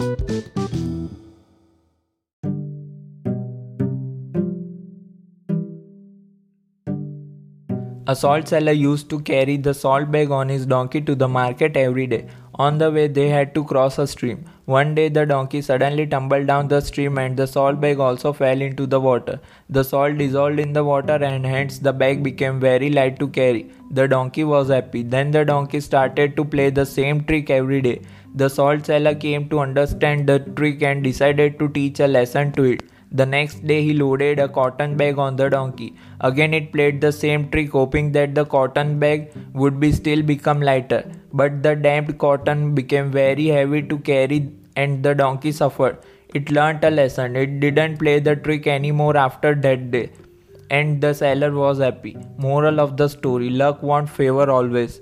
A salt seller used to carry the salt bag on his donkey to the market every day. On the way, they had to cross a stream. One day, the donkey suddenly tumbled down the stream and the salt bag also fell into the water. The salt dissolved in the water and hence the bag became very light to carry. The donkey was happy. Then the donkey started to play the same trick every day. The salt seller came to understand the trick and decided to teach a lesson to it. The next day he loaded a cotton bag on the donkey. Again it played the same trick hoping that the cotton bag would be still become lighter. But the damped cotton became very heavy to carry and the donkey suffered. It learnt a lesson. It didn't play the trick anymore after that day. And the seller was happy. Moral of the story luck won't favor always.